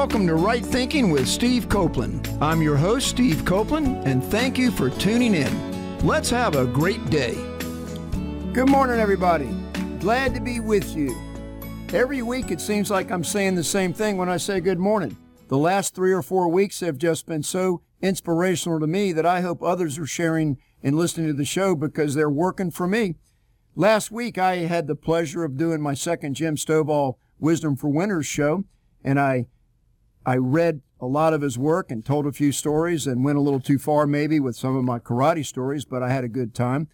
Welcome to Right Thinking with Steve Copeland. I'm your host, Steve Copeland, and thank you for tuning in. Let's have a great day. Good morning, everybody. Glad to be with you. Every week it seems like I'm saying the same thing when I say good morning. The last three or four weeks have just been so inspirational to me that I hope others are sharing and listening to the show because they're working for me. Last week I had the pleasure of doing my second Jim Stovall Wisdom for Winners show, and I I read a lot of his work and told a few stories and went a little too far maybe with some of my karate stories, but I had a good time.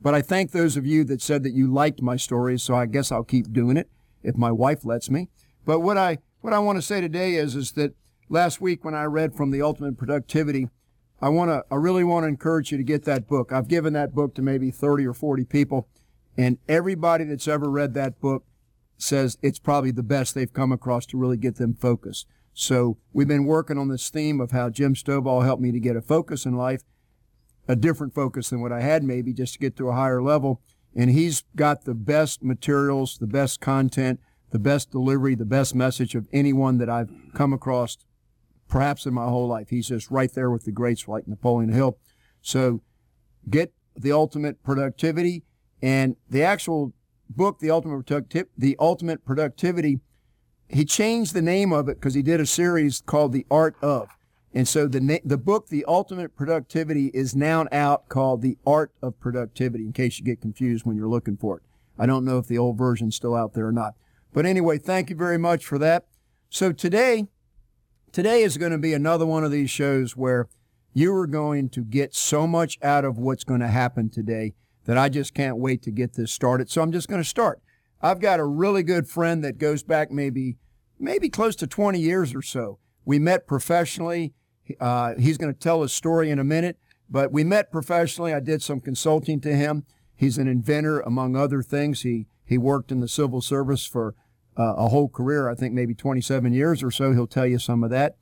But I thank those of you that said that you liked my stories, so I guess I'll keep doing it if my wife lets me. But what I what I want to say today is is that last week when I read from the Ultimate Productivity, I want to I really want to encourage you to get that book. I've given that book to maybe 30 or 40 people, and everybody that's ever read that book says it's probably the best they've come across to really get them focused. So we've been working on this theme of how Jim Stovall helped me to get a focus in life, a different focus than what I had maybe just to get to a higher level and he's got the best materials, the best content, the best delivery, the best message of anyone that I've come across, perhaps in my whole life. He's just right there with the greats like Napoleon Hill. So get the ultimate productivity and the actual book, the ultimate the ultimate productivity. He changed the name of it because he did a series called The Art of. And so the na- the book, The Ultimate Productivity, is now out called The Art of Productivity. In case you get confused when you're looking for it, I don't know if the old version's still out there or not. But anyway, thank you very much for that. So today, today is going to be another one of these shows where you are going to get so much out of what's going to happen today that I just can't wait to get this started. So I'm just going to start. I've got a really good friend that goes back maybe maybe close to 20 years or so. We met professionally uh, he's going to tell his story in a minute, but we met professionally. I did some consulting to him. He's an inventor, among other things. He he worked in the civil service for uh, a whole career. I think maybe 27 years or so. He'll tell you some of that.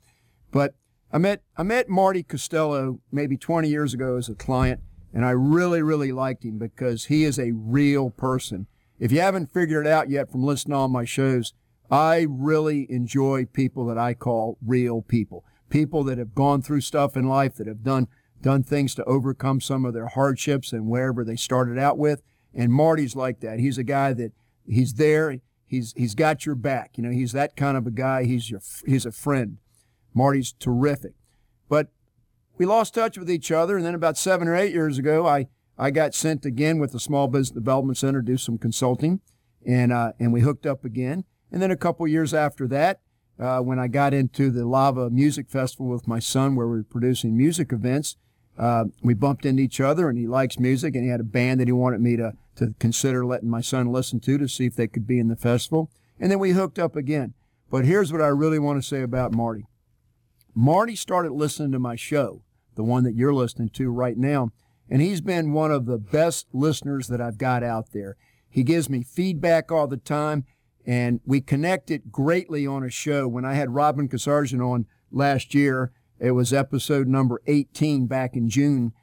But I met I met Marty Costello maybe 20 years ago as a client, and I really really liked him because he is a real person. If you haven't figured it out yet from listening to all my shows, I really enjoy people that I call real people people that have gone through stuff in life, that have done done things to overcome some of their hardships and wherever they started out with. And Marty's like that. He's a guy that he's there. He's he's got your back. You know, he's that kind of a guy. He's your he's a friend. Marty's terrific. But we lost touch with each other, and then about seven or eight years ago, I I got sent again with the Small Business Development Center to do some consulting, and uh, and we hooked up again. And then a couple years after that, uh, when I got into the Lava Music Festival with my son, where we were producing music events. Uh, we bumped into each other, and he likes music, and he had a band that he wanted me to to consider letting my son listen to to see if they could be in the festival. And then we hooked up again. But here's what I really want to say about Marty. Marty started listening to my show, the one that you're listening to right now, and he's been one of the best listeners that I've got out there. He gives me feedback all the time. And we connected greatly on a show. When I had Robin Casarjian on last year, it was episode number 18 back in June.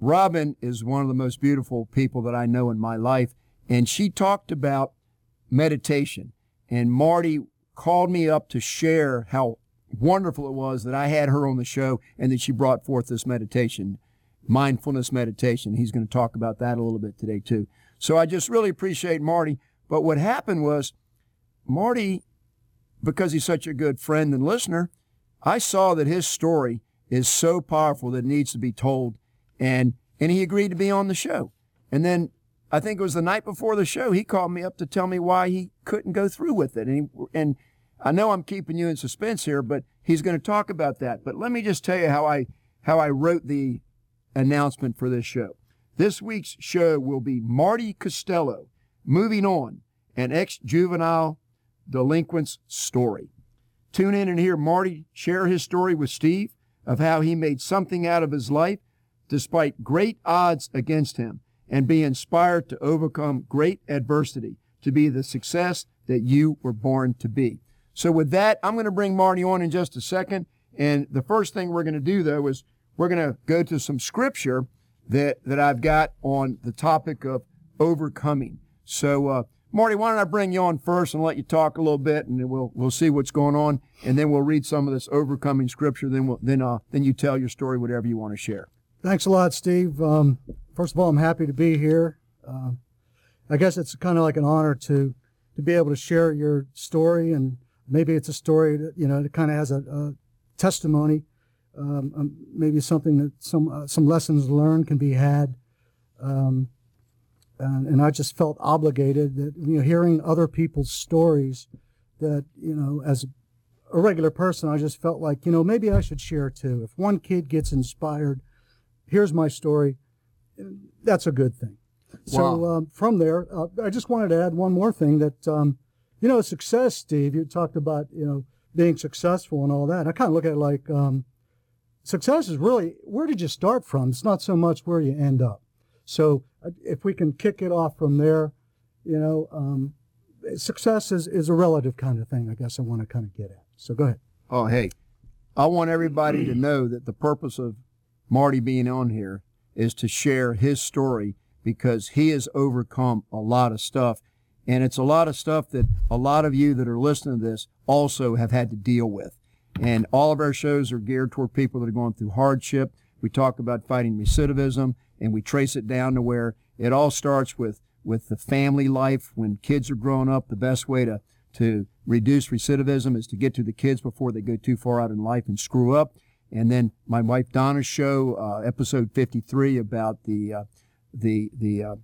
Robin is one of the most beautiful people that I know in my life. And she talked about meditation. And Marty called me up to share how wonderful it was that I had her on the show and that she brought forth this meditation, mindfulness meditation. He's going to talk about that a little bit today, too. So I just really appreciate Marty. But what happened was Marty, because he's such a good friend and listener, I saw that his story is so powerful that it needs to be told. And, and he agreed to be on the show. And then I think it was the night before the show, he called me up to tell me why he couldn't go through with it. And, he, and I know I'm keeping you in suspense here, but he's going to talk about that. But let me just tell you how I, how I wrote the announcement for this show. This week's show will be Marty Costello, moving on, an ex-juvenile delinquent's story. Tune in and hear Marty share his story with Steve of how he made something out of his life despite great odds against him and be inspired to overcome great adversity to be the success that you were born to be. So with that, I'm going to bring Marty on in just a second. And the first thing we're going to do though is we're going to go to some scripture that, that I've got on the topic of overcoming. So, uh, Marty, why don't I bring you on first and let you talk a little bit, and we'll we'll see what's going on, and then we'll read some of this overcoming scripture. Then we'll then uh then you tell your story, whatever you want to share. Thanks a lot, Steve. Um, first of all, I'm happy to be here. Uh, I guess it's kind of like an honor to to be able to share your story, and maybe it's a story that you know that kind of has a, a testimony, um, um, maybe something that some uh, some lessons learned can be had. Um, and, and I just felt obligated that you know hearing other people's stories that you know as a regular person I just felt like you know maybe I should share too. If one kid gets inspired here's my story that's a good thing. So Wow. um, from there uh, I just wanted to add one more thing that um, you know success Steve you talked about you know being successful and all that. I kind of look at it like um, success is really where did you start from? It's not so much where you end up so uh, if we can kick it off from there, you know, um, success is, is a relative kind of thing, I guess I want to kind of get at. So go ahead. Oh, hey, I want everybody to know that the purpose of Marty being on here is to share his story because he has overcome a lot of stuff. And it's a lot of stuff that a lot of you that are listening to this also have had to deal with. And all of our shows are geared toward people that are going through hardship. We talk about fighting recidivism and we trace it down to where it all starts with, with the family life. When kids are growing up, the best way to, to reduce recidivism is to get to the kids before they go too far out in life and screw up. And then my wife Donna's show, uh, episode 53 about the, uh, the, the, uh,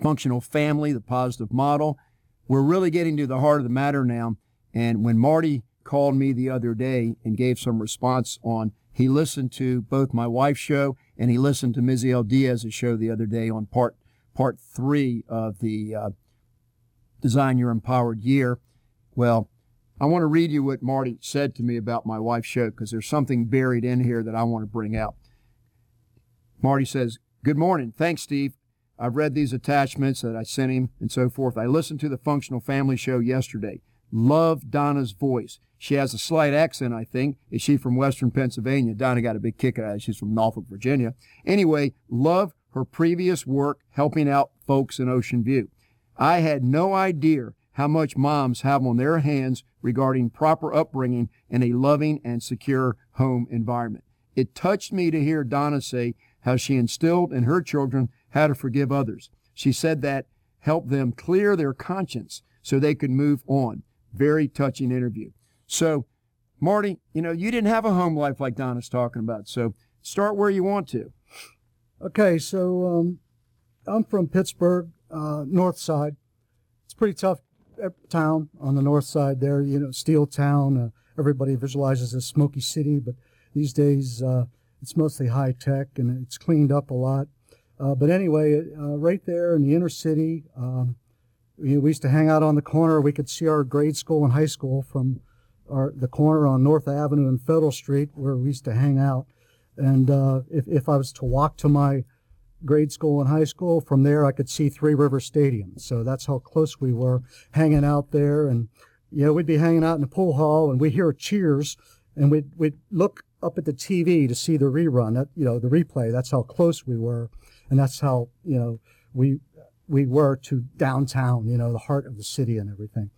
functional family, the positive model. We're really getting to the heart of the matter now. And when Marty called me the other day and gave some response on, he listened to both my wife's show and he listened to Miziel Diaz's show the other day on part part three of the uh, Design Your Empowered Year. Well, I want to read you what Marty said to me about my wife's show because there's something buried in here that I want to bring out. Marty says, Good morning. Thanks, Steve. I've read these attachments that I sent him and so forth. I listened to the Functional Family Show yesterday. Love Donna's voice. She has a slight accent, I think. Is she from Western Pennsylvania? Donna got a big kick out of it. She's from Norfolk, Virginia. Anyway, love her previous work helping out folks in Ocean View. I had no idea how much moms have on their hands regarding proper upbringing in a loving and secure home environment. It touched me to hear Donna say how she instilled in her children how to forgive others. She said that helped them clear their conscience so they could move on. Very touching interview. So, Marty, you know, you didn't have a home life like Donna's talking about. So, start where you want to. Okay, so um, I'm from Pittsburgh, uh, north side. It's pretty tough uh, town on the north side there. You know, steel town. Uh, everybody visualizes a smoky city, but these days uh, it's mostly high tech and it's cleaned up a lot. Uh, but anyway, uh, right there in the inner city, um, we used to hang out on the corner. We could see our grade school and high school from our, the corner on North Avenue and Federal Street where we used to hang out. And uh, if, if I was to walk to my grade school and high school, from there I could see Three River Stadium. So that's how close we were hanging out there. And, you know, we'd be hanging out in the pool hall and we'd hear cheers and we'd, we'd look up at the TV to see the rerun, that, you know, the replay. That's how close we were. And that's how, you know, we, we were to downtown, you know, the heart of the city and everything.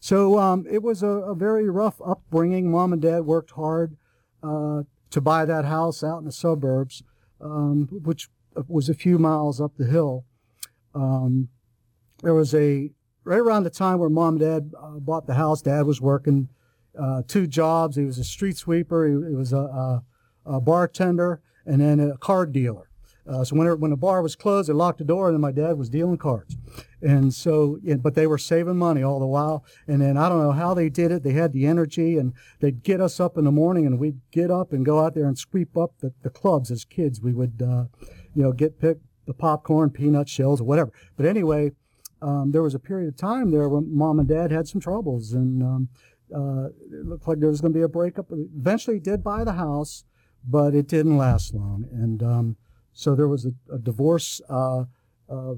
So um, it was a, a, very rough upbringing. Mom and dad worked hard uh, to buy that house out in the suburbs, um, which was a few miles up the hill. Um, there was a right around the time where mom and dad uh, bought the house. Dad was working uh, two jobs. He was a street sweeper. He, he was a, a, a, bartender and then a card dealer. Uh, so when, when the bar was closed, they locked the door, and then my dad was dealing cards. And so, yeah, but they were saving money all the while. And then I don't know how they did it. They had the energy, and they'd get us up in the morning, and we'd get up and go out there and sweep up the, the clubs as kids. We would, uh, you know, get pick the popcorn, peanut shells, or whatever. But anyway, um, there was a period of time there when mom and dad had some troubles, and um, uh, it looked like there was going to be a breakup. Eventually, did buy the house, but it didn't last long, and um, so there was a, a divorce uh, uh,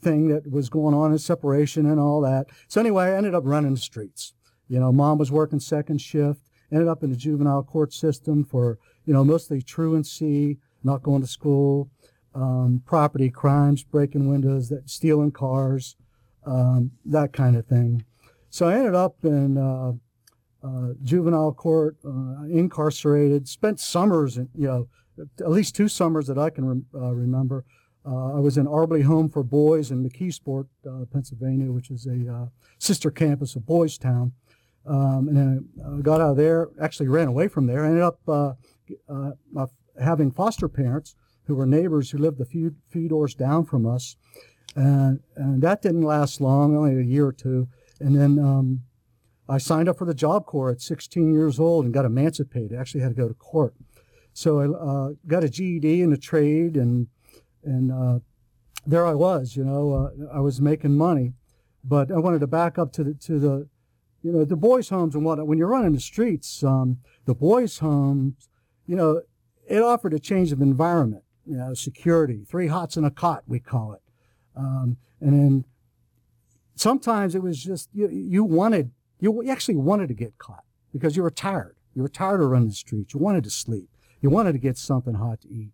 thing that was going on, a separation and all that. So anyway, I ended up running the streets. You know, mom was working second shift, ended up in the juvenile court system for, you know, mostly truancy, not going to school, um, property crimes, breaking windows, that stealing cars, um, that kind of thing. So I ended up in uh, uh, juvenile court, uh, incarcerated, spent summers, in, you know, at least two summers that I can uh, remember. Uh, I was in Auberle Home for Boys in McKeesport, uh, Pennsylvania, which is a sister campus of Boys Town. Um, and I got out of there, actually ran away from there, ended up having foster parents who were neighbors who lived a few few doors down from us, and and that didn't last long, only a year or two, and then um, I signed up for the Job Corps at 16 years old and got emancipated. Actually, had to go to court, so I uh, got a GED and a trade, and and uh, there I was. You know, uh, I was making money, but I wanted to back up to the to the you know the boys' homes and whatnot. When you're running the streets, um, the boys' homes, you know, it offered a change of environment you know, security, three hots and a cot, we call it. Um, and then sometimes it was just, you, you wanted, you actually wanted to get caught because you were tired. You were tired of running the streets. You wanted to sleep. You wanted to get something hot to eat.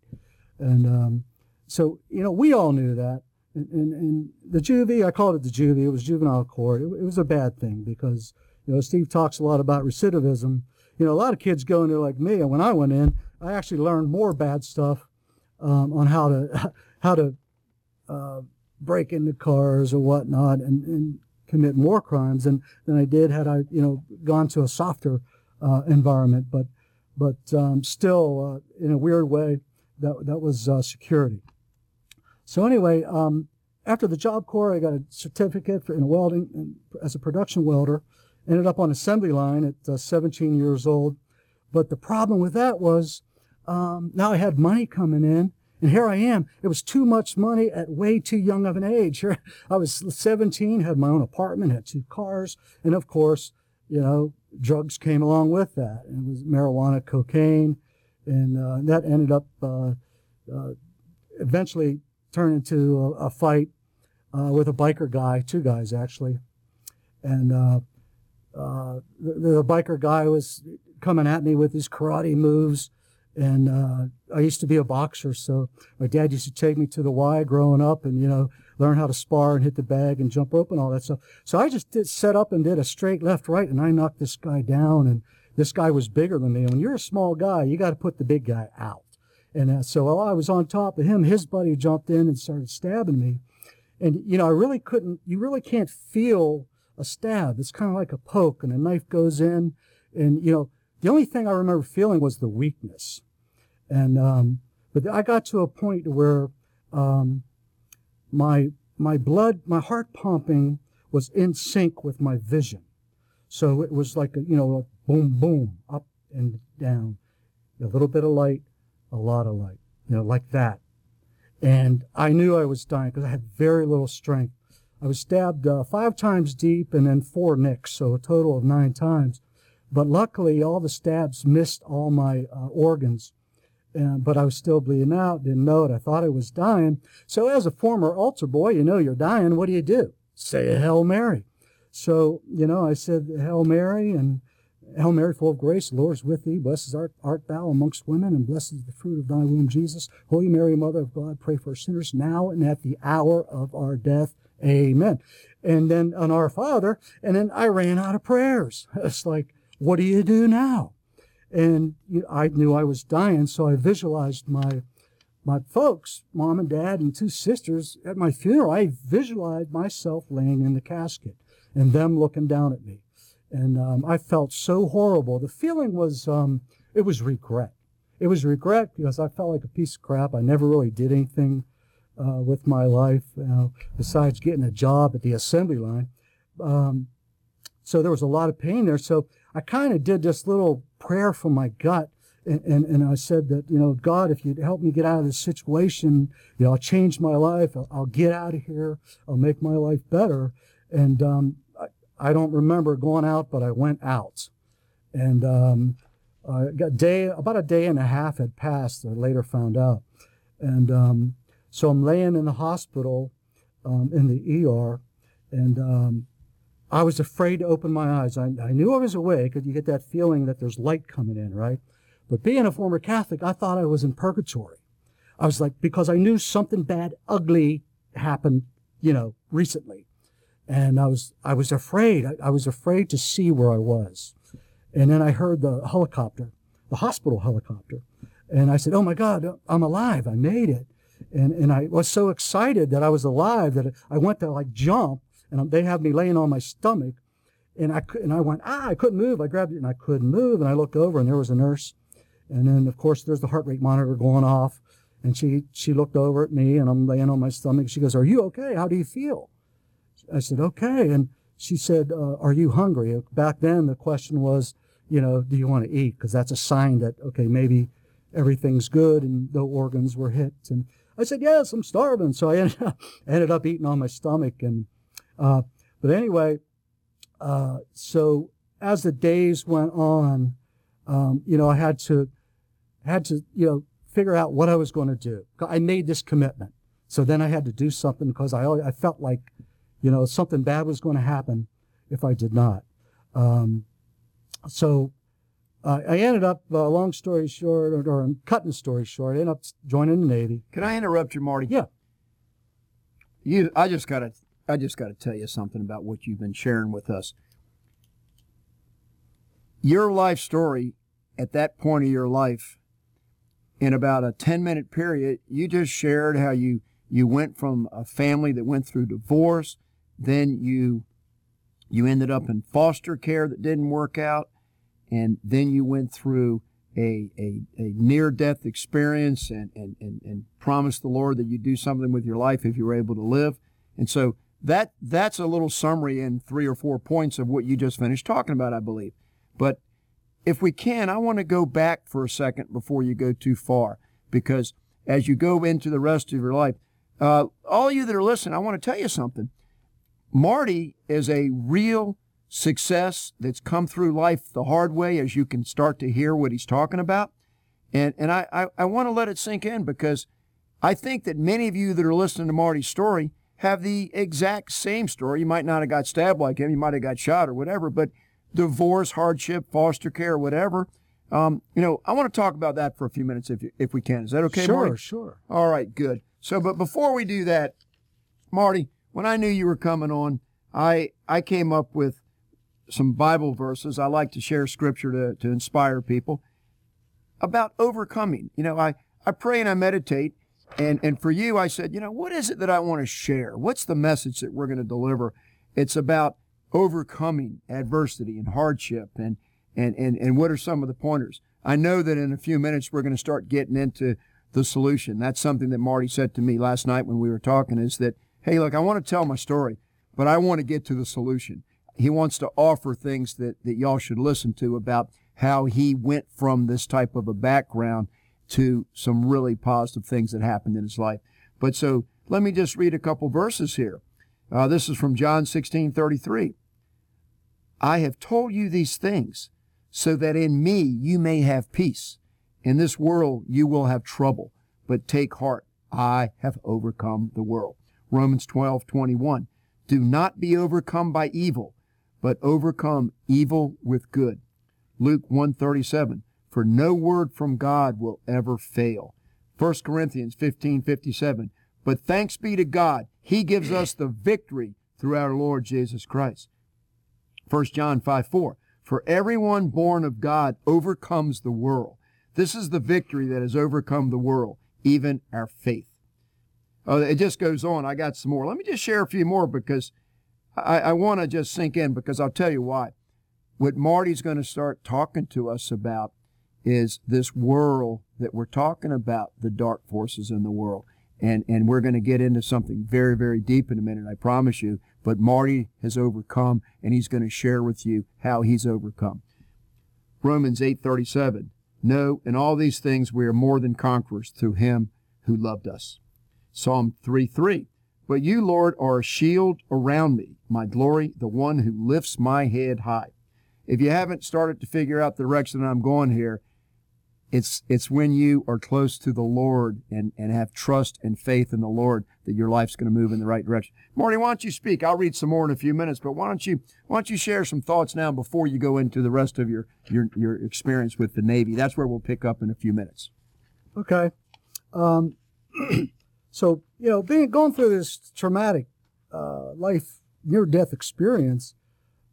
And um, so, you know, we all knew that. And, and, and, the juvie, I called it the juvie, it was juvenile court. It, it was a bad thing because, you know, Steve talks a lot about recidivism. You know, a lot of kids go in there like me. And when I went in, I actually learned more bad stuff um, on how to how to uh, break into cars or whatnot and, and commit more crimes than, than I did had I you know gone to a softer uh, environment. But but um, still, uh, in a weird way, that that was uh, security. So anyway, um, after the Job Corps, I got a certificate for, in welding as a production welder. Ended up on assembly line at uh, 17 years old. But the problem with that was um, now I had money coming in, and here I am. It was too much money at way too young of an age. Here I was 17, had my own apartment, had two cars, and of course, you know, drugs came along with that. It was marijuana, cocaine, and uh, that ended up uh, uh, eventually turned into a, a fight uh, with a biker guy, two guys actually, and uh, uh, the, the biker guy was coming at me with his karate moves and I used to be a boxer, so my dad used to take me to the Y growing up, and you know, learn how to spar and hit the bag and jump rope and all that stuff. So I just did set up and did a straight left right, and I knocked this guy down. And this guy was bigger than me. And when you're a small guy, you got to put the big guy out. And uh, so while I was on top of him, his buddy jumped in and started stabbing me. And you know, I really couldn't. You really can't feel a stab. It's kind of like a poke, and a knife goes in, and you know. The only thing I remember feeling was the weakness and um, but I got to a point where um, my my blood, my heart pumping was in sync with my vision. So it was like a, you know, a boom, boom, up and down, a little bit of light, a lot of light, you know, like that. And I knew I was dying because I had very little strength. I was stabbed uh, five times deep and then four nicks, so a total of nine times. But luckily, all the stabs missed all my uh, organs and, but I was still bleeding out, didn't know it. I thought I was dying. So, as a former altar boy, you know you're dying. What do you do? Say a Hail Mary. So, you know, I said Hail Mary and Hail Mary, full of grace, the Lord is with thee. Blessed art, art thou amongst women, and blessed is the fruit of thy womb, Jesus. Holy Mary, Mother of God, pray for sinners now and at the hour of our death. Amen. And then on Our Father, and then I ran out of prayers. It's like, what do you do now? And I knew I was dying, so I visualized my my folks, mom and dad, and two sisters at my funeral. I visualized myself laying in the casket and them looking down at me, and um, I felt so horrible. The feeling was um, it was regret. It was regret because I felt like a piece of crap. I never really did anything uh, with my life you know, besides getting a job at the assembly line. Um, so there was a lot of pain there. So I kind of did this little prayer from my gut. And, and, and, I said that, you know, God, if you'd help me get out of this situation, you know, I'll change my life. I'll, I'll get out of here. I'll make my life better. And um, I, I, don't remember going out, but I went out. And um, a day, about a day and a half had passed. I later found out. And um, so I'm laying in the hospital um, in the ER. And um, I was afraid to open my eyes. I, I knew I was awake, and you get that feeling that there's light coming in, right? But being a former Catholic, I thought I was in purgatory. I was like, because I knew something bad, ugly happened, you know, recently. And I was, I was afraid. I, I was afraid to see where I was. And then I heard the helicopter, the hospital helicopter. And I said, Oh my God, I'm alive. I made it. And, and I was so excited that I was alive that I went to like jump and they have me laying on my stomach. And I, and I went, ah, I couldn't move. I grabbed it and I couldn't move. And I looked over and there was a nurse. And then, of course, there's the heart rate monitor going off. And she, she looked over at me and I'm laying on my stomach. She goes, Are you okay? How do you feel? I said, Okay. And she said, uh, Are you hungry? Back then, the question was, you know, do you want to eat? Because that's a sign that, okay, maybe everything's good and no organs were hit. And I said, Yes, I'm starving. So I ended up, ended up eating on my stomach. And, uh, but anyway, uh, so as the days went on, um, you know, I had to, had to, you know, figure out what I was going to do. I made this commitment. So then I had to do something because I, I felt like, you know, something bad was going to happen if I did not. Um, so uh, I ended up, uh, long story short, or, or cutting the story short, I ended up joining the Navy. Can I interrupt you, Marty? Yeah. You, I just got to, I just got to tell you something about what you've been sharing with us. Your life story at that point of your life, in about a 10 minute period, you just shared how you, you went from a family that went through divorce, then you, you ended up in foster care that didn't work out, and then you went through a, a, a near death experience and, and, and, and promised the Lord that you'd do something with your life if you were able to live. And so that that's a little summary in three or four points of what you just finished talking about, I believe. But if we can, I want to go back for a second before you go too far, because as you go into the rest of your life, uh, all you that are listening, I want to tell you something. Marty is a real success that's come through life the hard way as you can start to hear what he's talking about. And, and I, I, I want to let it sink in because I think that many of you that are listening to Marty's story have the exact same story. You might not have got stabbed like him, you might have got shot or whatever, but divorce, hardship, foster care, whatever. Um, you know, I want to talk about that for a few minutes if, if we can. Is that okay, sure, Marty? Sure, sure. All right, good. So, but before we do that, Marty, when I knew you were coming on, I I came up with some Bible verses. I like to share scripture to, to inspire people about overcoming. You know, I, I pray and I meditate. And, and for you, I said, you know, what is it that I want to share? What's the message that we're going to deliver? It's about overcoming adversity and hardship and, and, and, and what are some of the pointers? I know that in a few minutes we're going to start getting into the solution. That's something that Marty said to me last night when we were talking is that, hey, look, I want to tell my story, but I want to get to the solution. He wants to offer things that, that y'all should listen to about how he went from this type of a background to some really positive things that happened in his life. But so let me just read a couple verses here. Uh, this is from John 16 33. I have told you these things so that in me you may have peace. In this world you will have trouble, but take heart. I have overcome the world. Romans 12 21. Do not be overcome by evil, but overcome evil with good. Luke 137. For no word from God will ever fail. 1 Corinthians 15 57. But thanks be to God, He gives us the victory through our Lord Jesus Christ. 1 John 5 4. For everyone born of God overcomes the world. This is the victory that has overcome the world, even our faith. Oh, it just goes on. I got some more. Let me just share a few more because I, I want to just sink in because I'll tell you why. What Marty's going to start talking to us about is this world that we're talking about, the dark forces in the world. And, and we're going to get into something very, very deep in a minute, I promise you. But Marty has overcome, and he's going to share with you how he's overcome. Romans 8:37. No, in all these things we are more than conquerors through him who loved us. Psalm 3:3. But you, Lord, are a shield around me, my glory, the one who lifts my head high. If you haven't started to figure out the direction I'm going here, it's it's when you are close to the Lord and, and have trust and faith in the Lord that your life's going to move in the right direction. Marty, why don't you speak? I'll read some more in a few minutes, but why don't you why don't you share some thoughts now before you go into the rest of your your, your experience with the Navy? That's where we'll pick up in a few minutes. Okay. Um, so you know, being going through this traumatic uh, life near death experience,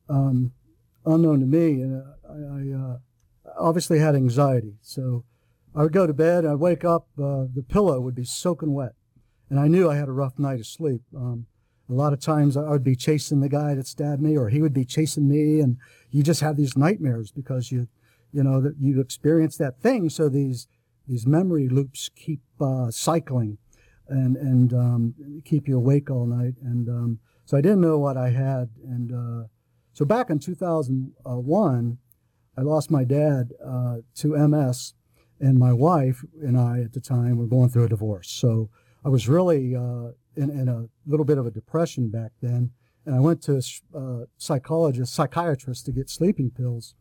um, unknown to me, and uh, I, I uh, obviously had anxiety. So I would go to bed, I'd wake up, uh, the pillow would be soaking wet. And I knew I had a rough night of sleep. Um, a lot of times I would be chasing the guy that stabbed me, or he would be chasing me, and you just have these nightmares because you, you know, that you experience that thing. So these these memory loops keep uh, cycling, and and um, keep you awake all night. And um, so I didn't know what I had, and uh, so back in 2001, I lost my dad uh, to MS, and my wife and I at the time were going through a divorce. So I was really uh, in, in, a little bit of a depression back then, and I went to a uh, psychologist, psychiatrist to get sleeping pills,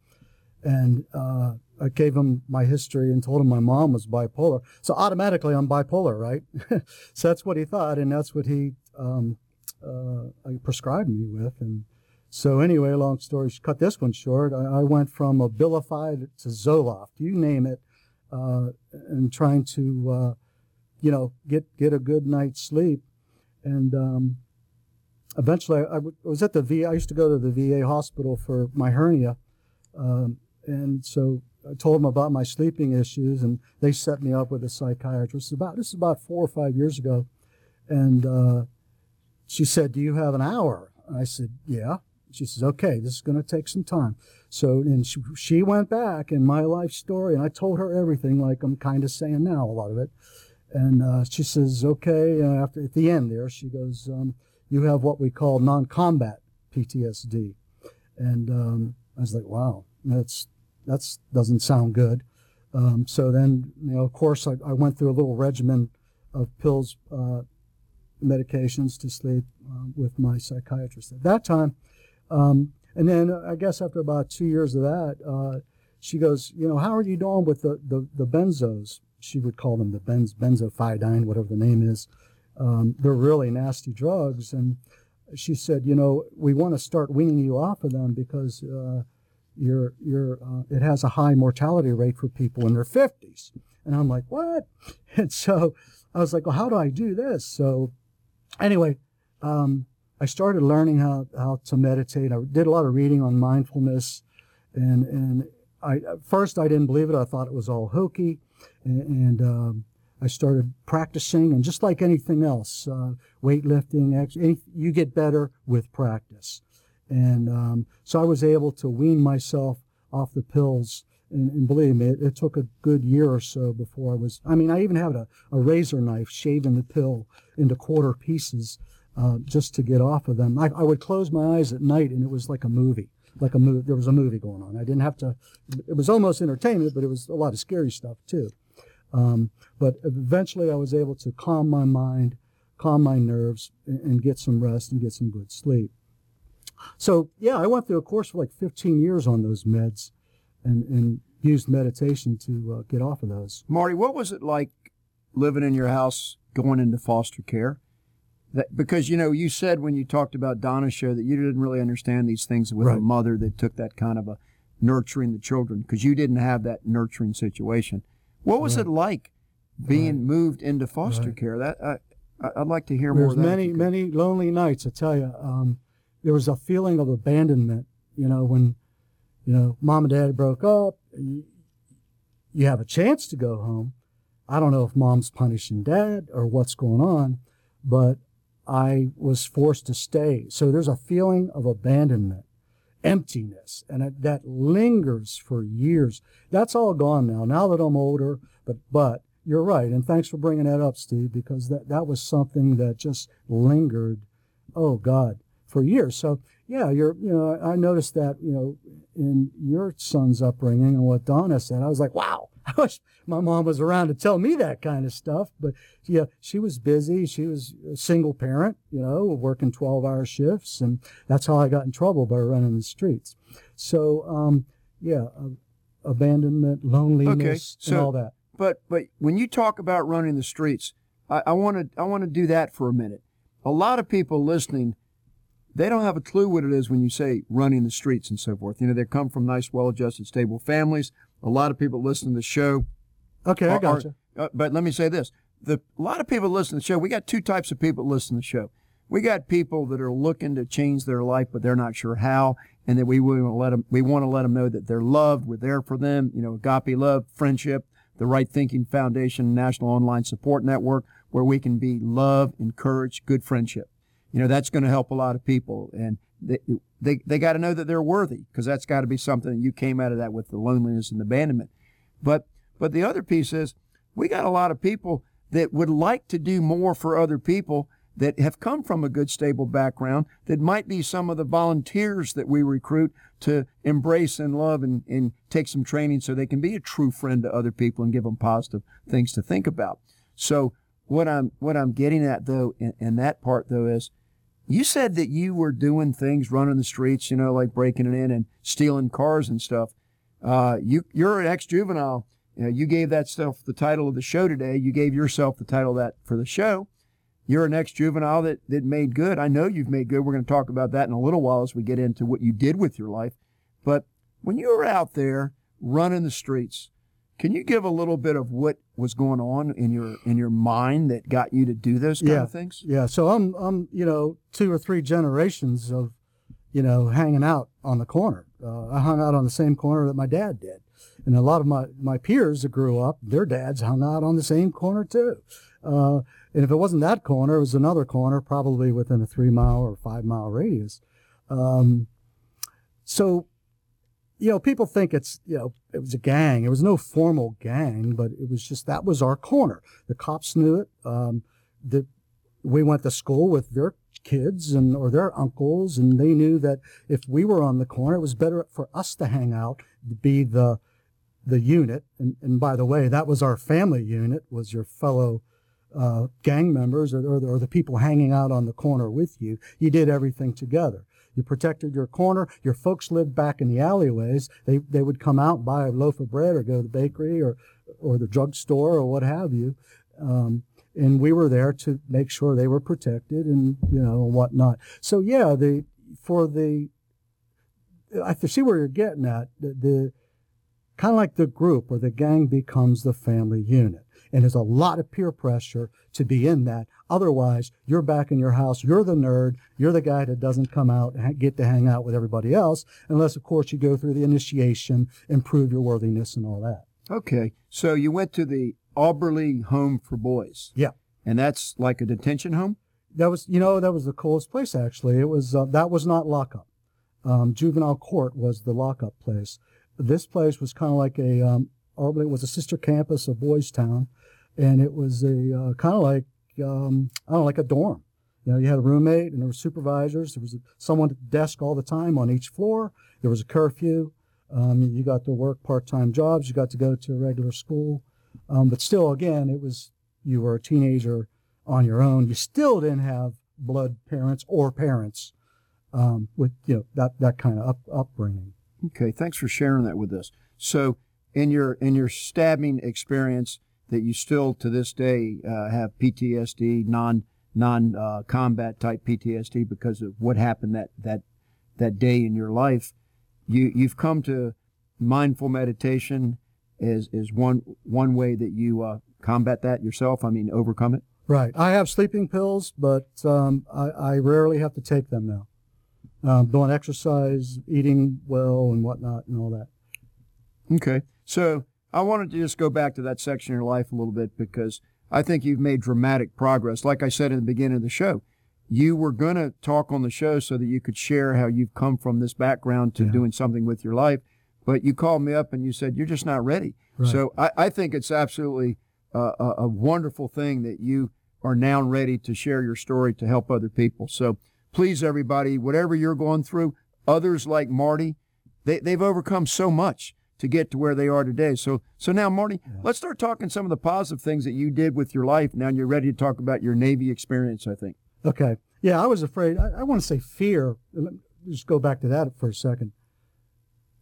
and uh, I gave him my history and told him my mom was bipolar. So automatically I'm bipolar, right? so that's what he thought, and that's what he um, uh, prescribed me with, and so anyway, long story, cut this one short. I, I went from Abilify to Zoloft, you name it, uh, and trying to, uh, you know, get get a good night's sleep. And um, eventually, I was at the VA. I used to go to the VA hospital for my hernia, um, and so I told them about my sleeping issues, and they set me up with a psychiatrist. About this is about four or five years ago, and uh, she said, "Do you have an hour?" I said, "Yeah." She says, okay, this is going to take some time. So, and she, she went back in my life story, and I told her everything, like I'm kind of saying now, a lot of it. And uh, she says, okay, uh, after, at the end there, she goes, um, you have what we call non-combat PTSD. And um, I was like, wow, that's that's doesn't sound good. Um, so then, you know, of course, I, I, went through a little regimen of pills, uh, medications to sleep uh, with my psychiatrist. At that time, um, and then I guess after about two years of that, uh, she goes, you know, how are you doing with the, the, the benzos? She would call them the benz, benzophiridine, whatever the name is. Um, they're really nasty drugs. And she said, you know, we want to start weaning you off of them because uh, you're, you're, uh, it has a high mortality rate for people in their 50s. And I'm like, what? And so I was like, well, how do I do this? So anyway, um, I started learning how, how to meditate. I did a lot of reading on mindfulness, and and I first I didn't believe it. I thought it was all hokey, and, and um, I started practicing. And just like anything else, uh, weightlifting, any, you get better with practice. And um, so I was able to wean myself off the pills. And, and believe me, it, it, took a good year or so before I was. I mean, I even had a, a razor knife shaving the pill into quarter pieces uh, just to get off of them. I, I, would close my eyes at night and it was like a movie, like a movie. There was a movie going on. I didn't have to. It was almost entertainment, but it was a lot of scary stuff too. Um, but eventually, I was able to calm my mind, calm my nerves, and, and, get some rest and get some good sleep. So yeah, I went through a course for like 15 years on those meds, and and used meditation to uh, get off of those. Marty, what was it like living in your house, going into foster care? That, because you know you said when you talked about Donna's show that you didn't really understand these things with right. a mother that took that kind of a nurturing the children because you didn't have that nurturing situation. What was right. it like being right. moved into foster care? That I, I'd like to hear There's more. Many many lonely nights. I tell you, um, there was a feeling of abandonment. You know when you know mom and dad broke up. You, you have a chance to go home. I don't know if mom's punishing dad or what's going on, but I was forced to stay. So there's a feeling of abandonment, emptiness, and that lingers for years. That's all gone now. Now that I'm older, but but you're right, and thanks for bringing that up, Steve, because that that was something that just lingered. Oh God, for years. So yeah, you're you know I noticed that you know in your son's upbringing and what Donna said. I was like, wow. I wish my mom was around to tell me that kind of stuff. But yeah, she was busy. She was a single parent, you know, working 12 hour shifts. And that's how I got in trouble by running the streets. So, um, yeah, uh, abandonment, loneliness, so- and all that. But but when you talk about running the streets, I want to I want to do that for a minute. A lot of people listening, they don't have a clue what it is when you say running the streets and so forth. You know, they come from nice, well-adjusted, stable families. A lot of people listen to the show. Okay, I got you. Uh, but let me say this: the a lot of people listen to the show. We got two types of people listen to the show. We got people that are looking to change their life, but they're not sure how, and that we want to let them. We want to let them know that they're loved. We're there for them. You know, agape love, friendship, the Right Thinking Foundation, National Online Support Network, where we can be love, encourage, good friendship. You know, that's going to help a lot of people, and they they, they got to know that they're worthy because that's got to be something you came out of that with the loneliness and abandonment. But but the other piece is we got a lot of people that would like to do more for other people that have come from a good stable background that might be some of the volunteers that we recruit to embrace and love and, and take some training so they can be a true friend to other people and give them positive things to think about so what i'm what i'm getting at though in, in that part though is you said that you were doing things running the streets you know like breaking it in and stealing cars and stuff uh, you you're an ex-juvenile you, know, you gave that stuff the title of the show today. You gave yourself the title that for the show. You're an ex-juvenile that, that made good. I know you've made good. We're going to talk about that in a little while as we get into what you did with your life. But when you were out there running the streets, can you give a little bit of what was going on in your in your mind that got you to do those kind Yeah. of things? Yeah, so I'm I'm you know two or three generations of you know hanging out on the corner. Uh, I hung out on the same corner that my dad did, and a lot of my my peers that grew up, their dads hung out on the same corner too. Uh, and if it wasn't that corner, it was another corner, probably within a three mile or five mile radius. Um, so, you know, people think it's you know it was a gang. It was no formal gang, but it was just that was our corner. The cops knew it. Um, the we went to school with their kids and or their uncles and they knew that if we were on the corner it was better for us to hang out to be the the unit and, and by the way that was our family unit was your fellow uh, gang members or, or, or the people hanging out on the corner with you you did everything together you protected your corner your folks lived back in the alleyways they, they would come out and buy a loaf of bread or go to the bakery or or the drugstore or what have you um, and we were there to make sure they were protected and you know whatnot. So yeah, the for the I see where you're getting at. The, the kind of like the group or the gang becomes the family unit, and there's a lot of peer pressure to be in that. Otherwise, you're back in your house. You're the nerd. You're the guy that doesn't come out and get to hang out with everybody else, unless of course you go through the initiation, improve your worthiness, and all that. Okay, so you went to the Auberle Home for Boys. Yeah. And that's like a detention home? That was, you know, that was the coolest place actually. It was uh, that was not lockup. Um, juvenile court was the lockup place. This place was kind of like a um, was a sister campus of Boys Town, and it was a uh, kind of like um, I don't know, like a dorm. You know, you had a roommate and there were supervisors. There was someone at the desk all the time on each floor. There was a curfew. Um, you got to work part-time jobs. You got to go to a regular school, um, but still, again, it was you were a teenager on your own. You still didn't have blood parents or parents um, with you know that that kind of up, upbringing. Okay, thanks for sharing that with us. So, in your in your stabbing experience, that you still to this day uh, have PTSD, non non uh, combat type PTSD because of what happened that that that day in your life. You you've come to mindful meditation is is one one way that you uh, combat that yourself. I mean, overcome it. Right. I have sleeping pills, but um, I, I rarely have to take them now. Um, doing exercise, eating well, and whatnot, and all that. Okay. So I wanted to just go back to that section of your life a little bit because I think you've made dramatic progress. Like I said in the beginning of the show, you were going to talk on the show so that you could share how you've come from this background to Yeah. doing something with your life. But you called me up and you said, you're just not ready. Right. So I, I think it's absolutely uh, a, a wonderful thing that you are now ready to share your story to help other people. So please, everybody, whatever you're going through, others like Marty, they, they've overcome so much to get to where they are today. So, so now, Marty, let's start talking some of the positive things that you did with your life. Now you're ready to talk about your Navy experience, I think. Okay. Yeah, I was afraid. I, I want to say fear. Let me just go back to that for a second.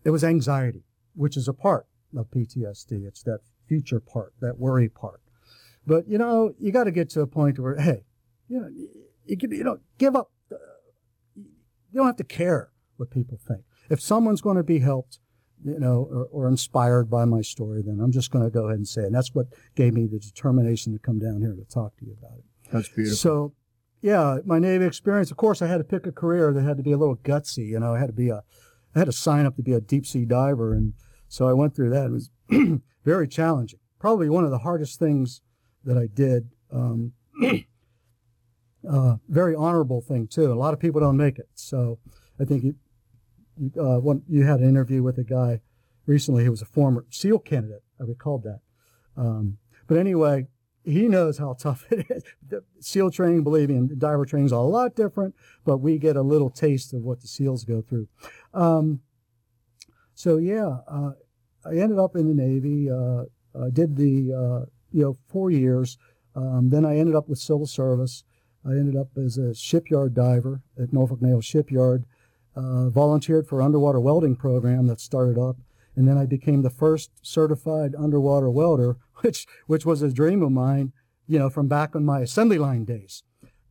It was anxiety, which is a part of PTSD. It's that future part, that worry part. But you know, you got to get to a point where, hey, you know, you, you know, give up. You don't have to care what people think. If someone's going to be helped, you know, or, or inspired by my story, then I'm just going to go ahead and say it. And that's what gave me the determination to come down here to talk to you about it. That's beautiful. So, yeah, my Navy experience. Of course, I had to pick a career that had to be a little gutsy. You know, I had to be a, I had to sign up to be a deep sea diver, and so I went through that. It was very challenging. Probably one of the hardest things that I did. Um, uh, very honorable thing too. A lot of people don't make it. So I think you, uh, you had an interview with a guy recently who was a former SEAL candidate. I recalled that. Um, but anyway, he knows how tough it is. The SEAL training, believe me, and diver training is a lot different, but we get a little taste of what the SEALs go through. Um, so yeah, uh, I ended up in the Navy. Uh, I did the uh, you know four years. Um, then I ended up with civil service. I ended up as a shipyard diver at Norfolk Naval Shipyard. Uh, volunteered for underwater welding program that started up, and then I became the first certified underwater welder, which which was a dream of mine, you know, from back in my assembly line days,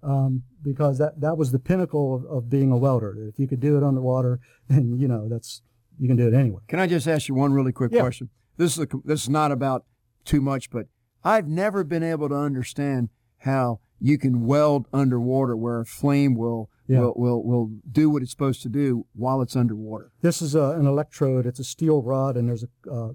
um, because that that was the pinnacle of, of being a welder. If you could do it underwater, then you know that's you can do it anyway. Can I just ask you one really quick Yeah. question? This is a, this is not about too much, but I've never been able to understand how you can weld underwater where a flame will Yeah. will, will will do what it's supposed to do while it's underwater. This is a, an electrode. It's a steel rod, and there's a uh,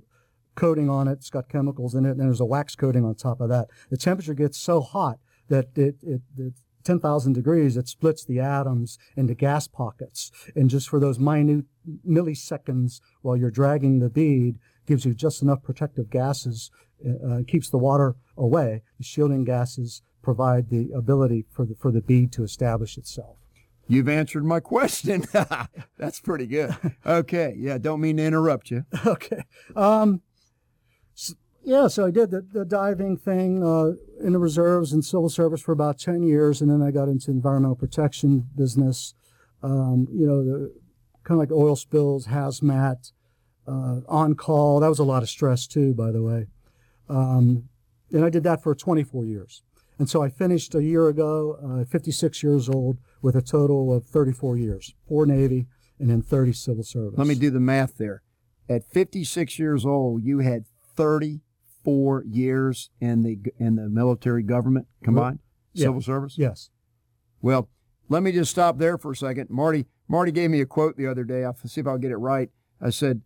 coating on it. It's got chemicals in it, and there's a wax coating on top of that. The temperature gets so hot that it, it, it 10,000 degrees, it splits the atoms into gas pockets. And just for those minute milliseconds while you're dragging the bead, gives you just enough protective gases, uh, keeps the water away. The shielding gases provide the ability for the, for the bead to establish itself. You've answered my question. That's pretty good. Okay, yeah, don't mean to interrupt you. okay. Um, s- yeah, so I did the, the diving thing uh, in the reserves and civil service for about 10 years, and then I got into environmental protection business. Um, you know, the kind of like oil spills, hazmat, uh, on call. That was a lot of stress too, by the way. Um, and I did that for 24 years. And so I finished a year ago, uh, 56 years old, with a total of 34 years, four Navy and then 30 civil service. Let me do the math there. At 56 years old, you had 34 years in the in the military government combined, Yeah. civil service. Yes. Well, let me just stop there for a second. Marty Marty gave me a quote the other day. I'll see if I'll get it right. I said,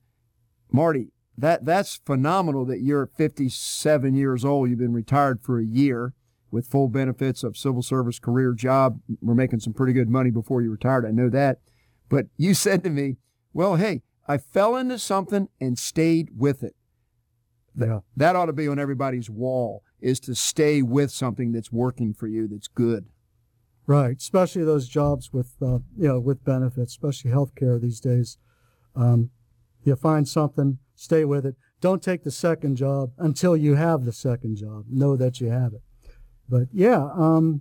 Marty, that that's phenomenal that you're 57 years old. You've been retired for a year with full benefits of civil service career job. We're making some pretty good money before you retired. I know that. But you said to me, well, hey, I fell into something and stayed with it. Yeah. That ought to be on everybody's wall is to stay with something that's working for you, that's good. Right. Especially those jobs with, uh, you know, with benefits, especially healthcare these days. Um, you find something, stay with it. Don't take the second job until you have the second job. Know that you have it. But yeah, um,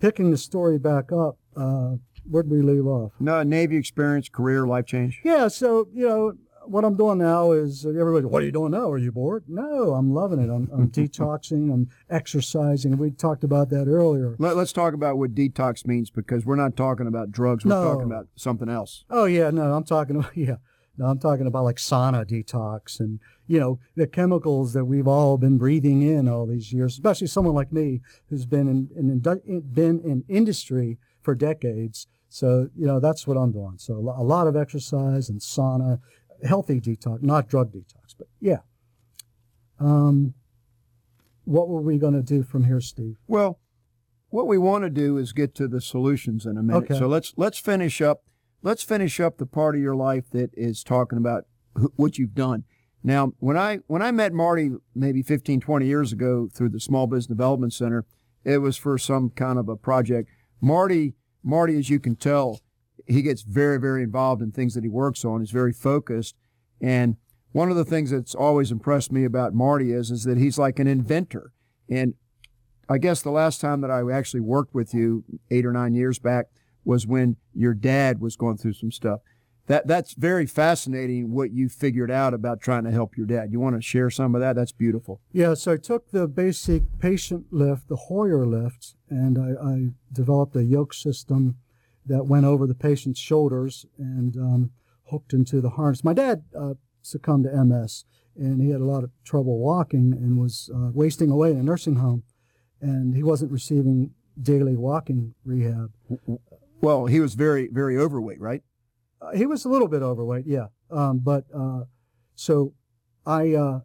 picking the story back up, uh, where'd we leave off? No, Navy experience, career, life change. Yeah, so you know what I'm doing now is everybody. What are you doing now? Are you bored? No, I'm loving it. I'm, I'm detoxing. I'm exercising. We talked about that earlier. Let, us talk about what detox means because we're not talking about drugs. We're No. talking about something else. Oh yeah, no, I'm talking about yeah. No, I'm talking about like sauna detox and you know the chemicals that we've all been breathing in all these years, especially someone like me who's been in, in, in been in industry for decades. So you know that's what I'm doing. So a lot of exercise and sauna, healthy detox, not drug detox, but yeah. Um, what were we going to do from here, Steve? Well, what we want to do is get to the solutions in a minute. Okay. So let's let's finish up. Let's finish up the part of your life that is talking about what you've done. Now, when I when I met Marty maybe 15, 20 years ago through the Small Business Development Center, it was for some kind of a project. Marty, Marty, as you can tell, he gets very, very involved in things that he works on. He's very focused. And one of the things that's always impressed me about Marty is, is that he's like an inventor. And I guess the last time that I actually worked with you eight or nine years back was when your dad was going through some stuff. That that's very fascinating what you figured out about trying to help your dad. You want to share some of that? That's beautiful. Yeah, so I took the basic patient lift, the Hoyer lift, and I, I developed a yoke system that went over the patient's shoulders and um, hooked into the harness. My dad uh, succumbed to MS, and he had a lot of trouble walking and was uh, wasting away in a nursing home, and he wasn't receiving daily walking rehab. Well, he was very, very overweight, right? Uh, he was a little bit overweight, yeah. Um, but uh, so I uh,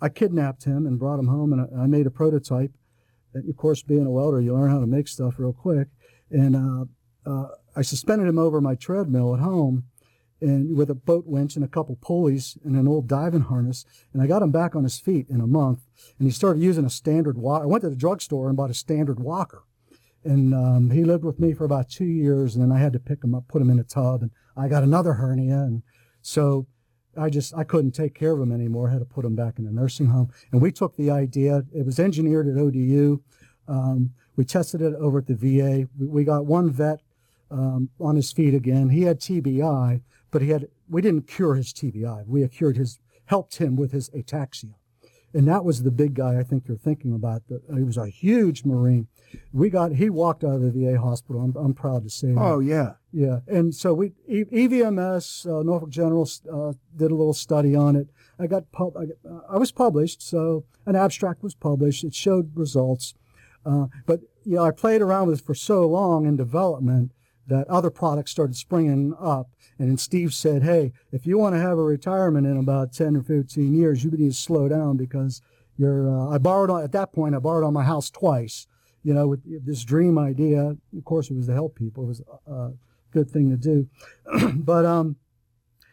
I kidnapped him and brought him home, and I, I, made a prototype. And of course, being a welder, you learn how to make stuff real quick. And uh, uh, I suspended him over my treadmill at home, and with a boat winch and a couple pulleys and an old diving harness. And I got him back on his feet in a month, and he started using a standard walker. I went to the drugstore and bought a standard walker. And um, he lived with me for about two years, and then I had to pick him up, put him in a tub, and I got another hernia, and so I just I couldn't take care of him anymore. I had to put him back in a nursing home, and we took the idea. It was engineered at ODU. Um, we tested it over at the VA. We, we got one vet um, on his feet again. He had TBI, but he had we didn't cure his TBI. We cured his helped him with his ataxia and that was the big guy I think you're thinking about. He was a huge Marine. We got he walked out of the VA hospital. I'm, I'm proud to say that. Oh yeah, yeah. And so we EVMS uh, Norfolk General uh, did a little study on it. I got, pub, I, got uh, I, was published, so an abstract was published. It showed results, uh, but you know I played around with it for so long in development that other products started springing up. And then Steve said, hey, if you want to have a retirement in about 10 or 15 years, you need to slow down because you're, uh, I borrowed on, at that point, I borrowed on my house twice, you know, with this dream idea. Of course, it was to help people. It was a good thing to do. but, um,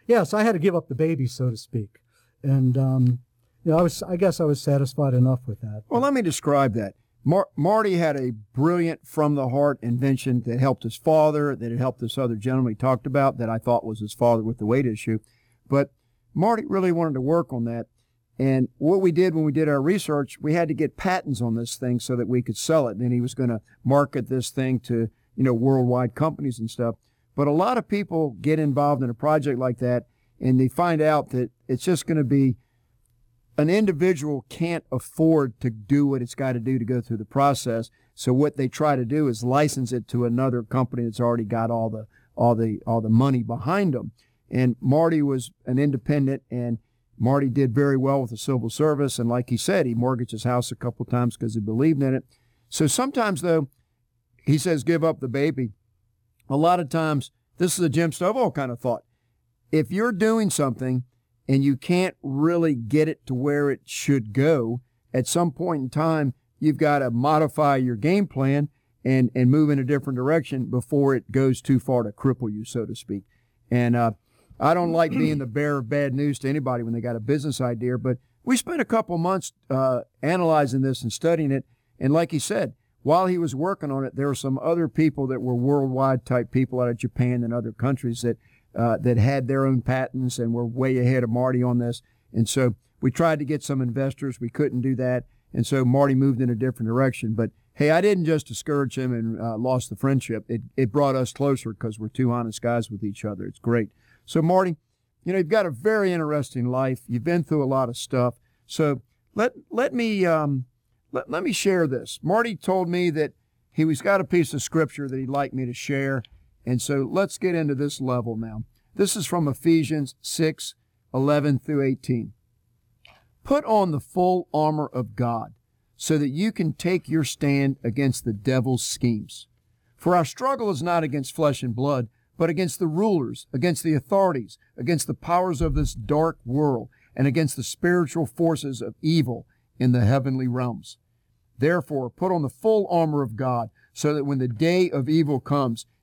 yeah, so I had to give up the baby, so to speak. And, um, you know, I was, I guess I was satisfied enough with that. Well, let me describe that. Mar- Marty had a brilliant from the heart invention that helped his father, that had helped this other gentleman he talked about, that I thought was his father with the weight issue. But Marty really wanted to work on that. And what we did when we did our research, we had to get patents on this thing so that we could sell it. And he was going to market this thing to, you know, worldwide companies and stuff. But a lot of people get involved in a project like that and they find out that it's just going to be an individual can't afford to do what it's got to do to go through the process. So what they try to do is license it to another company that's already got all the all the all the money behind them. And Marty was an independent, and Marty did very well with the civil service. And like he said, he mortgaged his house a couple times because he believed in it. So sometimes though, he says give up the baby. A lot of times, this is a Jim Stovall kind of thought. If you're doing something and you can't really get it to where it should go, at some point in time, you've got to modify your game plan and, and move in a different direction before it goes too far to cripple you, so to speak. And uh, I don't like being the bearer of bad news to anybody when they got a business idea, but we spent a couple months uh, analyzing this and studying it. And like he said, while he was working on it, there were some other people that were worldwide type people out of Japan and other countries that uh, that had their own patents and were way ahead of Marty on this. And so we tried to get some investors. We couldn't do that. And so Marty moved in a different direction. But hey, I didn't just discourage him and uh, lost the friendship. It, it brought us closer because we're two honest guys with each other. It's great. So, Marty, you know, you've got a very interesting life. You've been through a lot of stuff. So let, let me, um, let, let me share this. Marty told me that he was got a piece of scripture that he'd like me to share. And so let's get into this level now. This is from Ephesians 6 11 through 18. Put on the full armor of God so that you can take your stand against the devil's schemes. For our struggle is not against flesh and blood, but against the rulers, against the authorities, against the powers of this dark world, and against the spiritual forces of evil in the heavenly realms. Therefore, put on the full armor of God so that when the day of evil comes,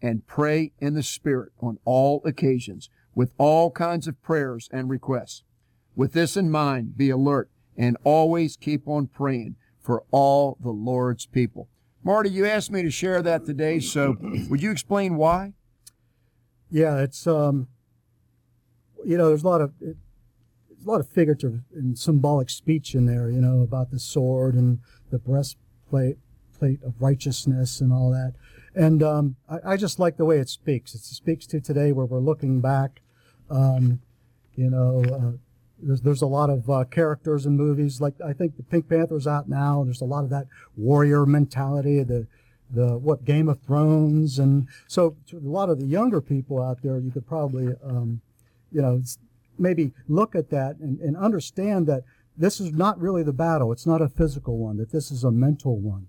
and pray in the Spirit on all occasions with all kinds of prayers and requests. With this in mind, be alert and always keep on praying for all the Lord's people. Marty, you asked me to share that today, so would you explain why? Yeah, it's um, you know, there's a lot of it, there's a lot of figurative and symbolic speech in there, you know, about the sword and the breastplate plate of righteousness and all that. And um, I, I, just like the way it speaks. It speaks to today where we're looking back. Um, you know, uh, there's, there's a lot of uh, characters in movies. Like I think the Pink Panther's out now. There's a lot of that warrior mentality. The the what Game of Thrones, and so to a lot of the younger people out there, you could probably, um, you know, maybe look at that and, and understand that this is not really the battle. It's not a physical one. That this is a mental one,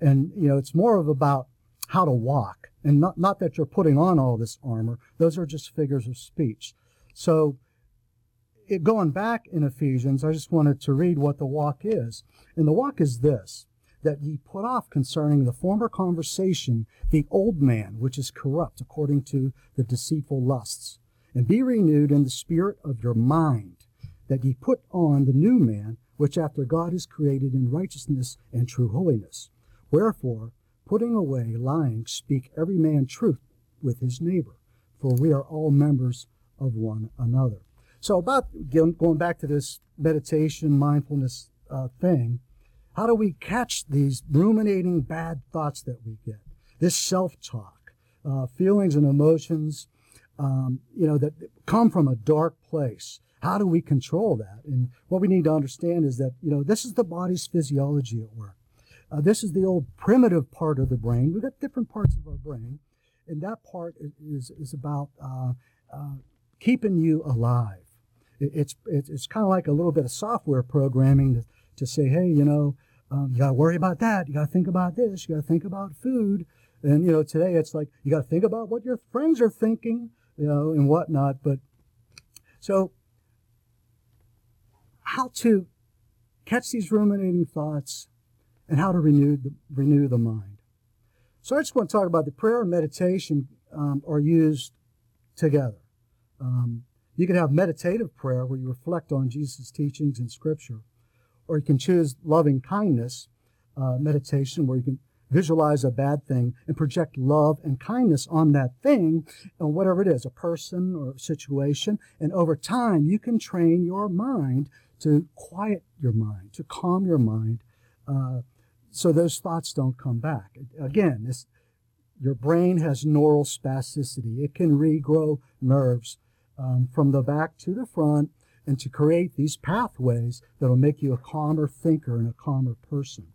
and you know, it's more of about how to walk, and not not that you're putting on all this armor. Those are just figures of speech. So it, going back in Ephesians, I just wanted to read what the walk is. And the walk is this that ye put off concerning the former conversation the old man, which is corrupt according to the deceitful lusts, and be renewed in the spirit of your mind, that ye put on the new man, which after God is created in righteousness and true holiness. Wherefore, putting away lying, speak every man truth with his neighbor, for we are all members of one another. So, about going back to this meditation, mindfulness uh, thing, how do we catch these ruminating bad thoughts that we get? This self talk, uh, feelings and emotions, um, you know, that come from a dark place. How do we control that? And what we need to understand is that, you know, this is the body's physiology at work. Uh, this is the old primitive part of the brain. We've got different parts of our brain, and that part is, is about uh, uh keeping you alive it's it's, it's kind of like a little bit of software programming to, to say, hey, you know, um, you got to worry about that. You got to think about this. You got to think about food. And you know, today it's like you got to think about what your friends are thinking, you know, and whatnot. But so, how to catch these ruminating thoughts, and how to renew the renew the mind. So I just want to talk about the prayer and meditation um, are used together. Um, you can have meditative prayer where you reflect on Jesus' teachings in Scripture, or you can choose loving kindness uh, meditation where you can visualize a bad thing and project love and kindness on that thing, and whatever it is, a person or a situation. And over time, you can train your mind to quiet your mind, to calm your mind, uh, so those thoughts don't come back. Again, this, your brain has neural plasticity. It can regrow nerves um, from the back to the front and to create these pathways that will make you a calmer thinker and a calmer person.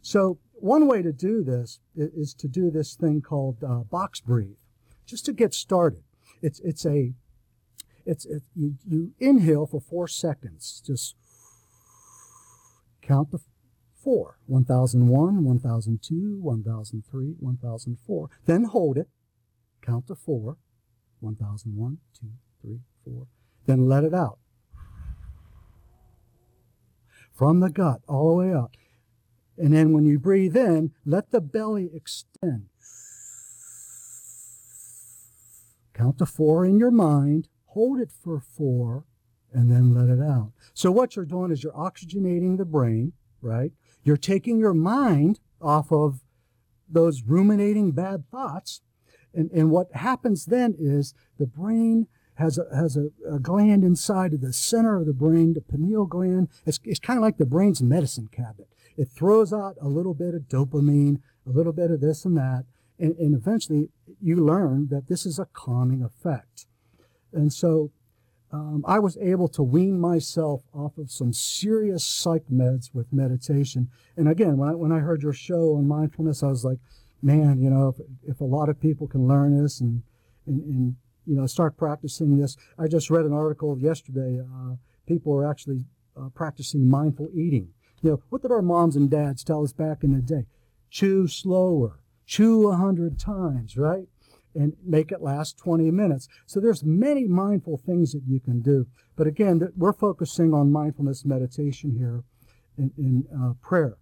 So, one way to do this is to do this thing called uh, box breathe, just to get started. It's it's a it's it, you, you inhale for four seconds. Just count the four 1001, 1002, 1003, 1004. Then hold it, count to four, 1001, 2, 3, 4. Then let it out. From the gut all the way up. And then when you breathe in, let the belly extend. Count to four in your mind, hold it for four, and then let it out. So what you're doing is you're oxygenating the brain, right? You're taking your mind off of those ruminating bad thoughts and, and what happens then is the brain has a, has a, a, gland inside of the center of the brain, the pineal gland. It's, it's kind of like the brain's medicine cabinet. It throws out a little bit of dopamine, a little bit of this and that, and, and eventually you learn that this is a calming effect. And so um, I was able to wean myself off of some serious psych meds with meditation. And again, when I, when I heard your show on mindfulness, I was like, man, you know, if, if a lot of people can learn this and, and, and, you know, start practicing this. I just read an article yesterday. Uh, people are actually uh, practicing mindful eating. You know, what did our moms and dads tell us back in the day? Chew slower, chew a hundred times, right? And make it last 20 minutes. So there's many mindful things that you can do. But again, we're focusing on mindfulness meditation here in, in uh, prayer.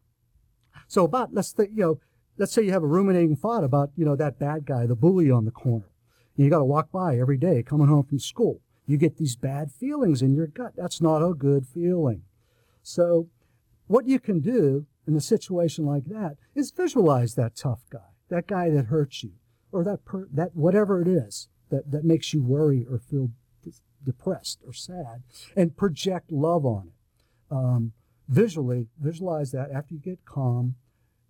So about, let's think, you know, let's say you have a ruminating thought about, you know, that bad guy, the bully on the corner. You got to walk by every day coming home from school. You get these bad feelings in your gut. That's not a good feeling. So, what you can do in a situation like that is visualize that tough guy, that guy that hurts you, or that per, that whatever it is that, that makes you worry or feel depressed or sad, and project love on it. Um, visually, visualize that after you get calm.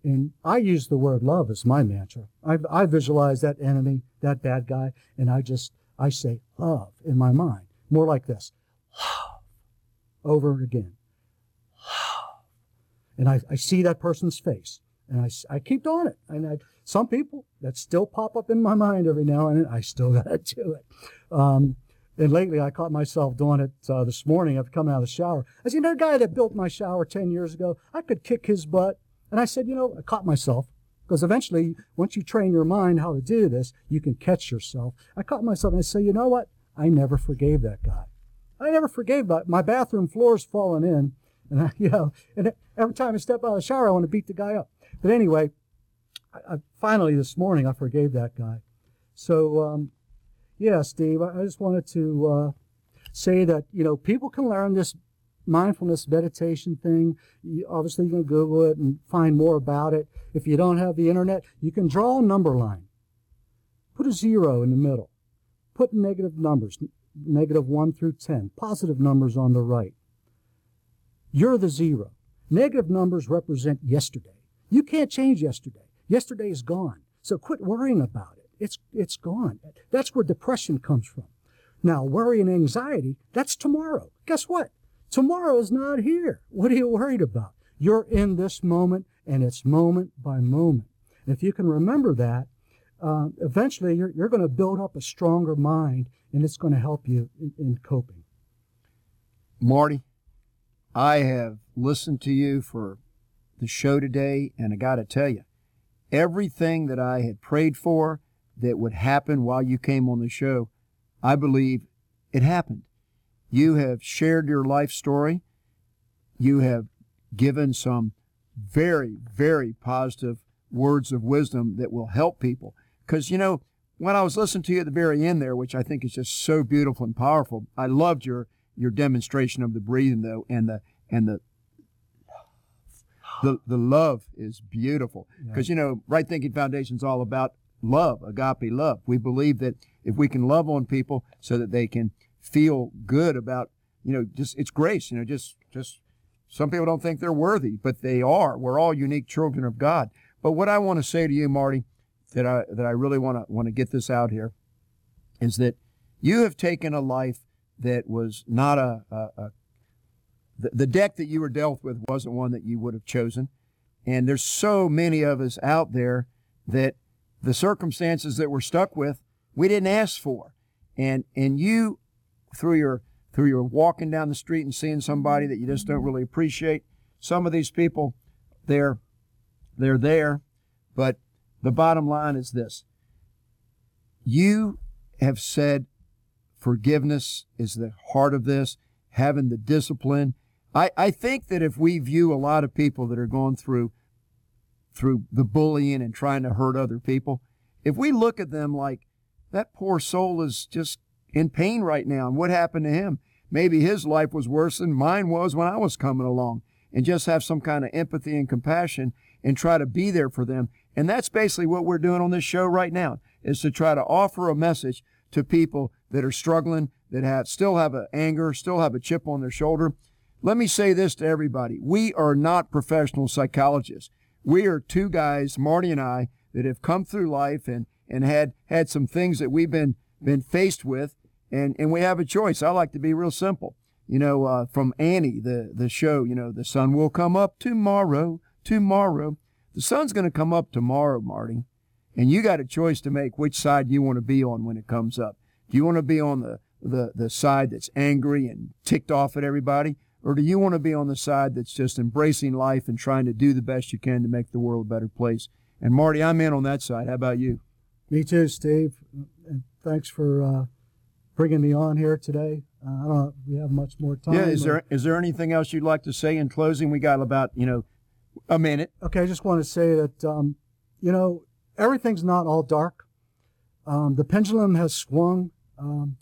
And I use the word love as my mantra. I, I visualize that enemy, that bad guy, and I just I say love in my mind, more like this, love, over and again, love, and I, I see that person's face, and I, I keep doing it. And I, some people that still pop up in my mind every now and then, I still gotta do it. Um, and lately, I caught myself doing it uh, this morning I've come out of the shower. I said, you know, the guy that built my shower 10 years ago, I could kick his butt. And I said, you know, I caught myself because eventually, once you train your mind how to do this, you can catch yourself. I caught myself and I said, you know what? I never forgave that guy. I never forgave that. My bathroom floor's fallen in. And I, you know, and every time I step out of the shower, I want to beat the guy up. But anyway, I, I finally this morning, I forgave that guy. So, um, yeah, Steve, I, I just wanted to uh, say that, you know, people can learn this mindfulness meditation thing. You, obviously, you can Google it and find more about it. If you don't have the internet, you can draw a number line. Put a zero in the middle. Put negative numbers, negative 1 through 10, positive numbers on the right. You're the zero. Negative numbers represent yesterday. You can't change yesterday. Yesterday is gone. So quit worrying about it. It's, it's gone. That's where depression comes from. Now, worry and anxiety, that's tomorrow. Guess what? Tomorrow is not here. What are you worried about? You're in this moment, and it's moment by moment. And if you can remember that, uh, eventually you're, you're going to build up a stronger mind, and it's going to help you in, in coping. Marty, I have listened to you for the show today, and I got to tell you, everything that I had prayed for that would happen while you came on the show, I believe it happened. You have shared your life story. You have given some very, very positive words of wisdom that will help people. Because, you know, when I was listening to you at the very end there, which I think is just so beautiful and powerful, I loved your your demonstration of the breathing though, and the and the the the love is beautiful. Because yeah. you know, Right Thinking Foundation is all about love, agape love. We believe that if we can love on people so that they can feel good about, you know, just it's grace, you know, just just some people don't think they're worthy, but they are. We're all unique children of God. But what I want to say to you, Marty, that I that I really want to want to get this out here, is that you have taken a life that was not a, a, a the, the deck that you were dealt with wasn't one that you would have chosen. And there's so many of us out there that the circumstances that we're stuck with, we didn't ask for. And and you through your through your walking down the street and seeing somebody that you just don't really appreciate, some of these people they're they're there, but the bottom line is this. You have said forgiveness is the heart of this, having the discipline. I, I think that if we view a lot of people that are going through through the bullying and trying to hurt other people, if we look at them like that poor soul is just in pain right now and what happened to him, maybe his life was worse than mine was when I was coming along, and just have some kind of empathy and compassion and try to be there for them. And that's basically what we're doing on this show right now is to try to offer a message to people that are struggling, that have still have an anger, still have a chip on their shoulder. Let me say this to everybody. We are not professional psychologists we are two guys, Marty and I, that have come through life and, and had had some things that we've been been faced with, and, and we have a choice. I like to be real simple. You know, uh, from Annie, the, the show, you know, the sun will come up tomorrow, tomorrow. The sun's going to come up tomorrow, Marty. And you got a choice to make which side you want to be on when it comes up. Do you want to be on the, the, the side that's angry and ticked off at everybody? Or do you want to be on the side that's just embracing life and trying to do the best you can to make the world a better place? And Marty, I'm in on that side. How about you? Me too, Steve. And thanks for uh, bringing me on here today. Uh, I don't know we have much more time. Yeah, is there is there anything else you'd like to say in closing? We got about you know a minute. Okay, I just want to say that um, you know everything's not all dark. Um, the pendulum has swung um,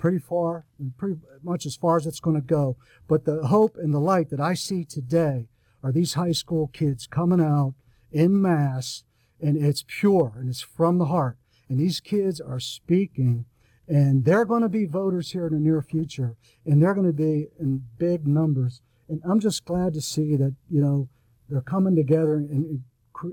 pretty far, pretty much as far as it's going to go. But the hope and the light that I see today are these high school kids coming out in mass, and it's pure and it's from the heart. And these kids are speaking, and they're going to be voters here in the near future, and they're going to be in big numbers. And I'm just glad to see that, you know, they're coming together and,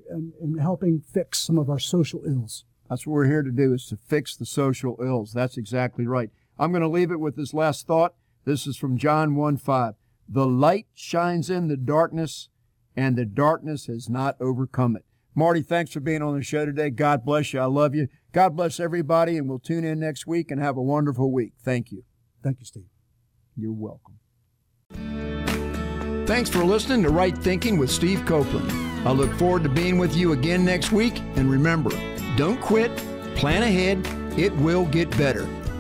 and, and helping fix some of our social ills. That's what we're here to do is to fix the social ills. That's exactly right. I'm going to leave it with this last thought. This is from John 1 5. The light shines in the darkness, and the darkness has not overcome it. Marty, thanks for being on the show today. God bless you. I love you. God bless everybody, and we'll tune in next week and have a wonderful week. Thank you. Thank you, Steve. You're welcome. Thanks for listening to Right Thinking with Steve Copeland. I look forward to being with you again next week. And remember, don't quit, plan ahead, it will get better.